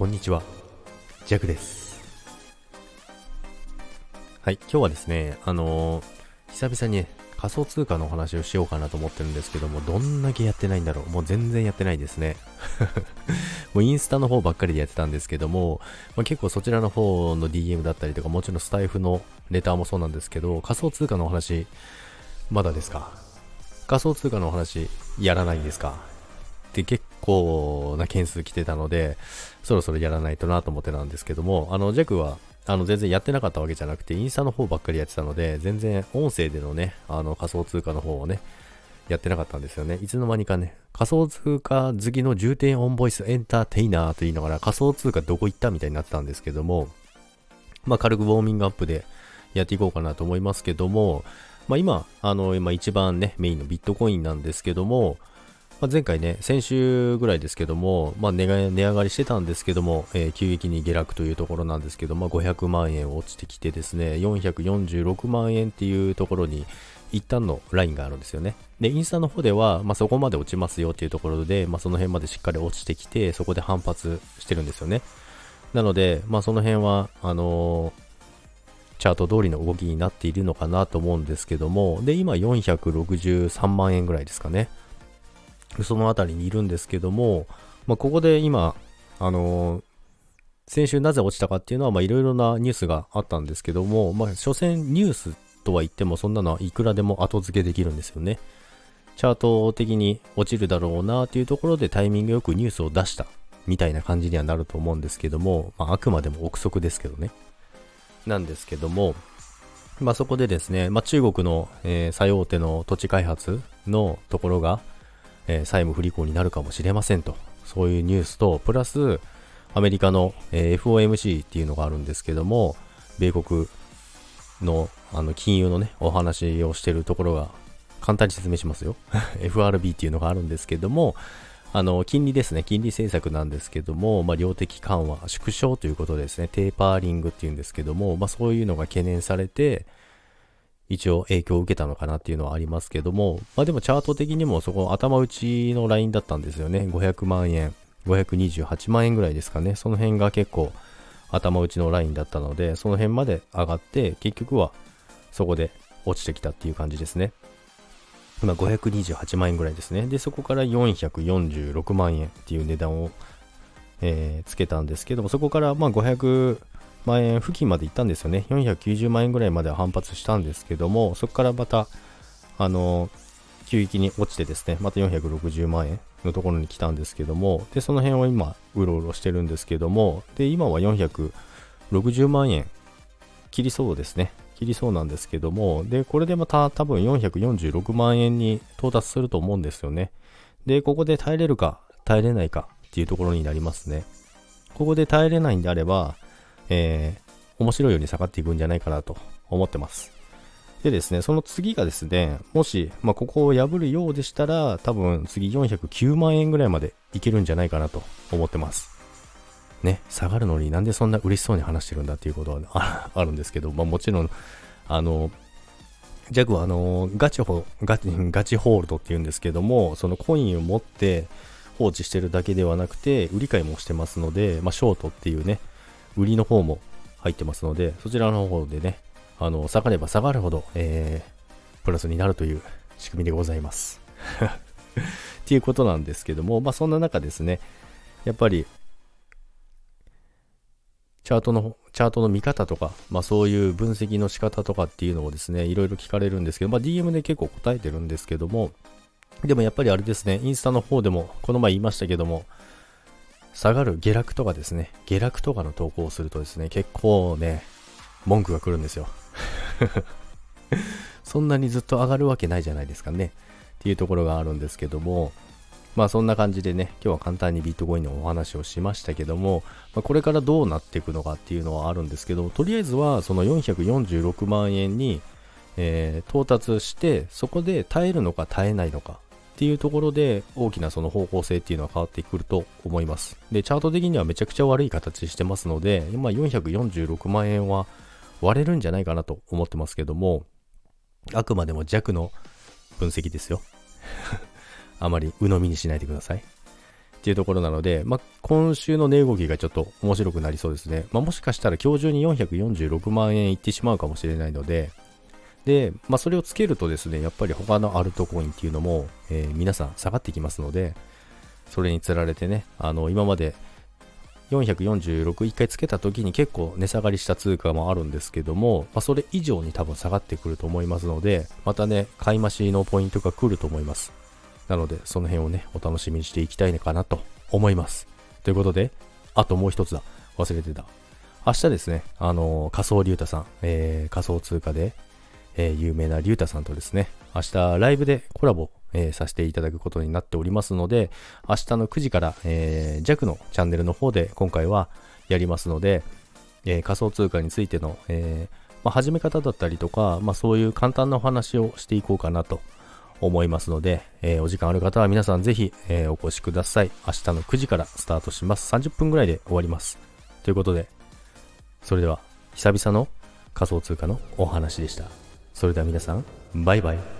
こんにちは、ジャクです。はい、今日はですね、あのー久々に仮想通貨のお話をしようかなと思ってるんですけども、どんだけやってないんだろう。もう全然やってないですね。もうインスタの方ばっかりでやってたんですけども、まあ、結構そちらの方の DM だったりとか、もちろんスタイフのレターもそうなんですけど、仮想通貨のお話、まだですか？仮想通貨のお話、やらないんですか？って結構な件数来てたので、そろそろやらないとなと思ってたんですけども、あの、ジャックは、あの、全然やってなかったわけじゃなくて、インスタの方ばっかりやってたので、全然音声でのね、あの、仮想通貨の方をね、やってなかったんですよね。いつの間にかね、仮想通貨好きの重点オンボイスエンターテイナーと言いながら仮想通貨どこ行ったみたいになってたんですけども、まあ軽くウォーミングアップでやっていこうかなと思いますけども、まあ今、あの、今一番ね、メインのビットコインなんですけども、まあ、前回ね、先週ぐらいですけども、まあ値が値上がりしてたんですけども、えー急激に下落というところなんですけど、まあ500万円落ちてきてですね、446万円っていうところに一旦のラインがあるんですよね。で、インスタの方では、まあそこまで落ちますよっていうところで、まあその辺までしっかり落ちてきて、そこで反発してるんですよね。なので、まあその辺は、あのーチャート通りの動きになっているのかなと思うんですけども、で、今463万円ぐらいですかね。そのあたりにいるんですけども、まあ、ここで今、あのー先週なぜ落ちたかっていうのは、いろいろなニュースがあったんですけども、まあ、所詮ニュースとは言っても、そんなのはいくらでも後付けできるんですよね。チャート的に落ちるだろうなっていうところでタイミングよくニュースを出したみたいな感じにはなると思うんですけども、まあ、あくまでも憶測ですけどね。なんですけども、まあ、そこでですね、まあ、中国の、えー最大手の土地開発のところが、えー債務不履行になるかもしれませんと、そういうニュースと、プラス、アメリカの、えー FOMC っていうのがあるんですけども、米国のあの金融のね、お話をしてるところが、簡単に説明しますよ。FRB っていうのがあるんですけども、あの、金利ですね、金利政策なんですけども、まあ、量的緩和、縮小ということですね、テーパーリングっていうんですけども、まあ、そういうのが懸念されて、一応影響を受けたのかなっていうのはありますけども、まあでもチャート的にもそこ頭打ちのラインだったんですよね。500万円、528万円ぐらいですかね。その辺が結構頭打ちのラインだったので、その辺まで上がって、結局はそこで落ちてきたっていう感じですね。今528万円ぐらいですね。で、そこから446万円っていう値段を、えーつけたんですけども、そこからまあ500万円付近まで行ったんですよね。490万円ぐらいまでは反発したんですけども、そこからまた、あの急激に落ちてですね、また460万円のところに来たんですけども、で、その辺を今、うろうろしてるんですけども、で、今は460万円切りそうですね。切りそうなんですけども、で、これでまた多分446万円に到達すると思うんですよね。で、ここで耐えれるか、耐えれないかっていうところになりますね。ここで耐えれないんであれば、えー、面白いように下がっていくんじゃないかなと思ってます。でですね、その次がですね、もし、まあ、ここを破るようでしたら、多分次409万円ぐらいまでいけるんじゃないかなと思ってます。ね、下がるのになんでそんな嬉しそうに話してるんだっていうことはあるんですけど、まあ、もちろん、あの、ジャグはあの、ガチホ、ガチ、ガチホールドっていうんですけども、そのコインを持って放置してるだけではなくて、売り買いもしてますので、まあ、ショートっていうね、売りの方も入ってますので、そちらの方でね、あの、下がれば下がるほど、えー、プラスになるという仕組みでございます。っていうことなんですけども、まあそんな中ですね、やっぱり、チャートの、チャートの見方とか、まあそういう分析の仕方とかっていうのをですね、いろいろ聞かれるんですけど、まあ DM で結構答えてるんですけども、でもやっぱりあれですね、インスタの方でも、この前言いましたけども、下がる下落とかですね、下落とかの投稿をするとですね、結構ね、文句が来るんですよ。そんなにずっと上がるわけないじゃないですかね。っていうところがあるんですけども、まあそんな感じでね、今日は簡単にビットコインのお話をしましたけども、まあ、これからどうなっていくのかっていうのはあるんですけど、とりあえずはその446万円に、えー到達して、そこで耐えるのか耐えないのかっていうところで大きなその方向性っていうのは変わってくると思います。で、チャート的にはめちゃくちゃ悪い形してますので、今446万円は割れるんじゃないかなと思ってますけども、あくまでも弱の分析ですよ。あまり鵜呑みにしないでください。っていうところなので、まあ、今週の値動きがちょっと面白くなりそうですね。まあ、もしかしたら今日中に446万円いってしまうかもしれないので、で、まあ、それをつけるとですね、やっぱり他のアルトコインっていうのも、えー、皆さん下がってきますので、それにつられてね、あの、今まで446一回つけた時に結構値下がりした通貨もあるんですけども、まあ、それ以上に多分下がってくると思いますので、またね、買い増しのポイントが来ると思います。なので、その辺をね、お楽しみにしていきたいのかなと思います。ということで、あともう一つだ。忘れてた。明日ですね、あのー、仮想竜太さん、えー、仮想通貨で、えー、有名な竜太さんとですね、明日ライブでコラボ、えー、させていただくことになっておりますので、明日の9時から、えー、弱のチャンネルの方で今回はやりますので、え、仮想通貨についての、えまあ、始め方だったりとか、まあ、そういう簡単なお話をしていこうかなと思いますので、え、お時間ある方は皆さんぜひ、え、お越しください。明日の9時からスタートします。30分ぐらいで終わります。ということで、それでは久々の仮想通貨のお話でした。それでは皆さん、バイバイ。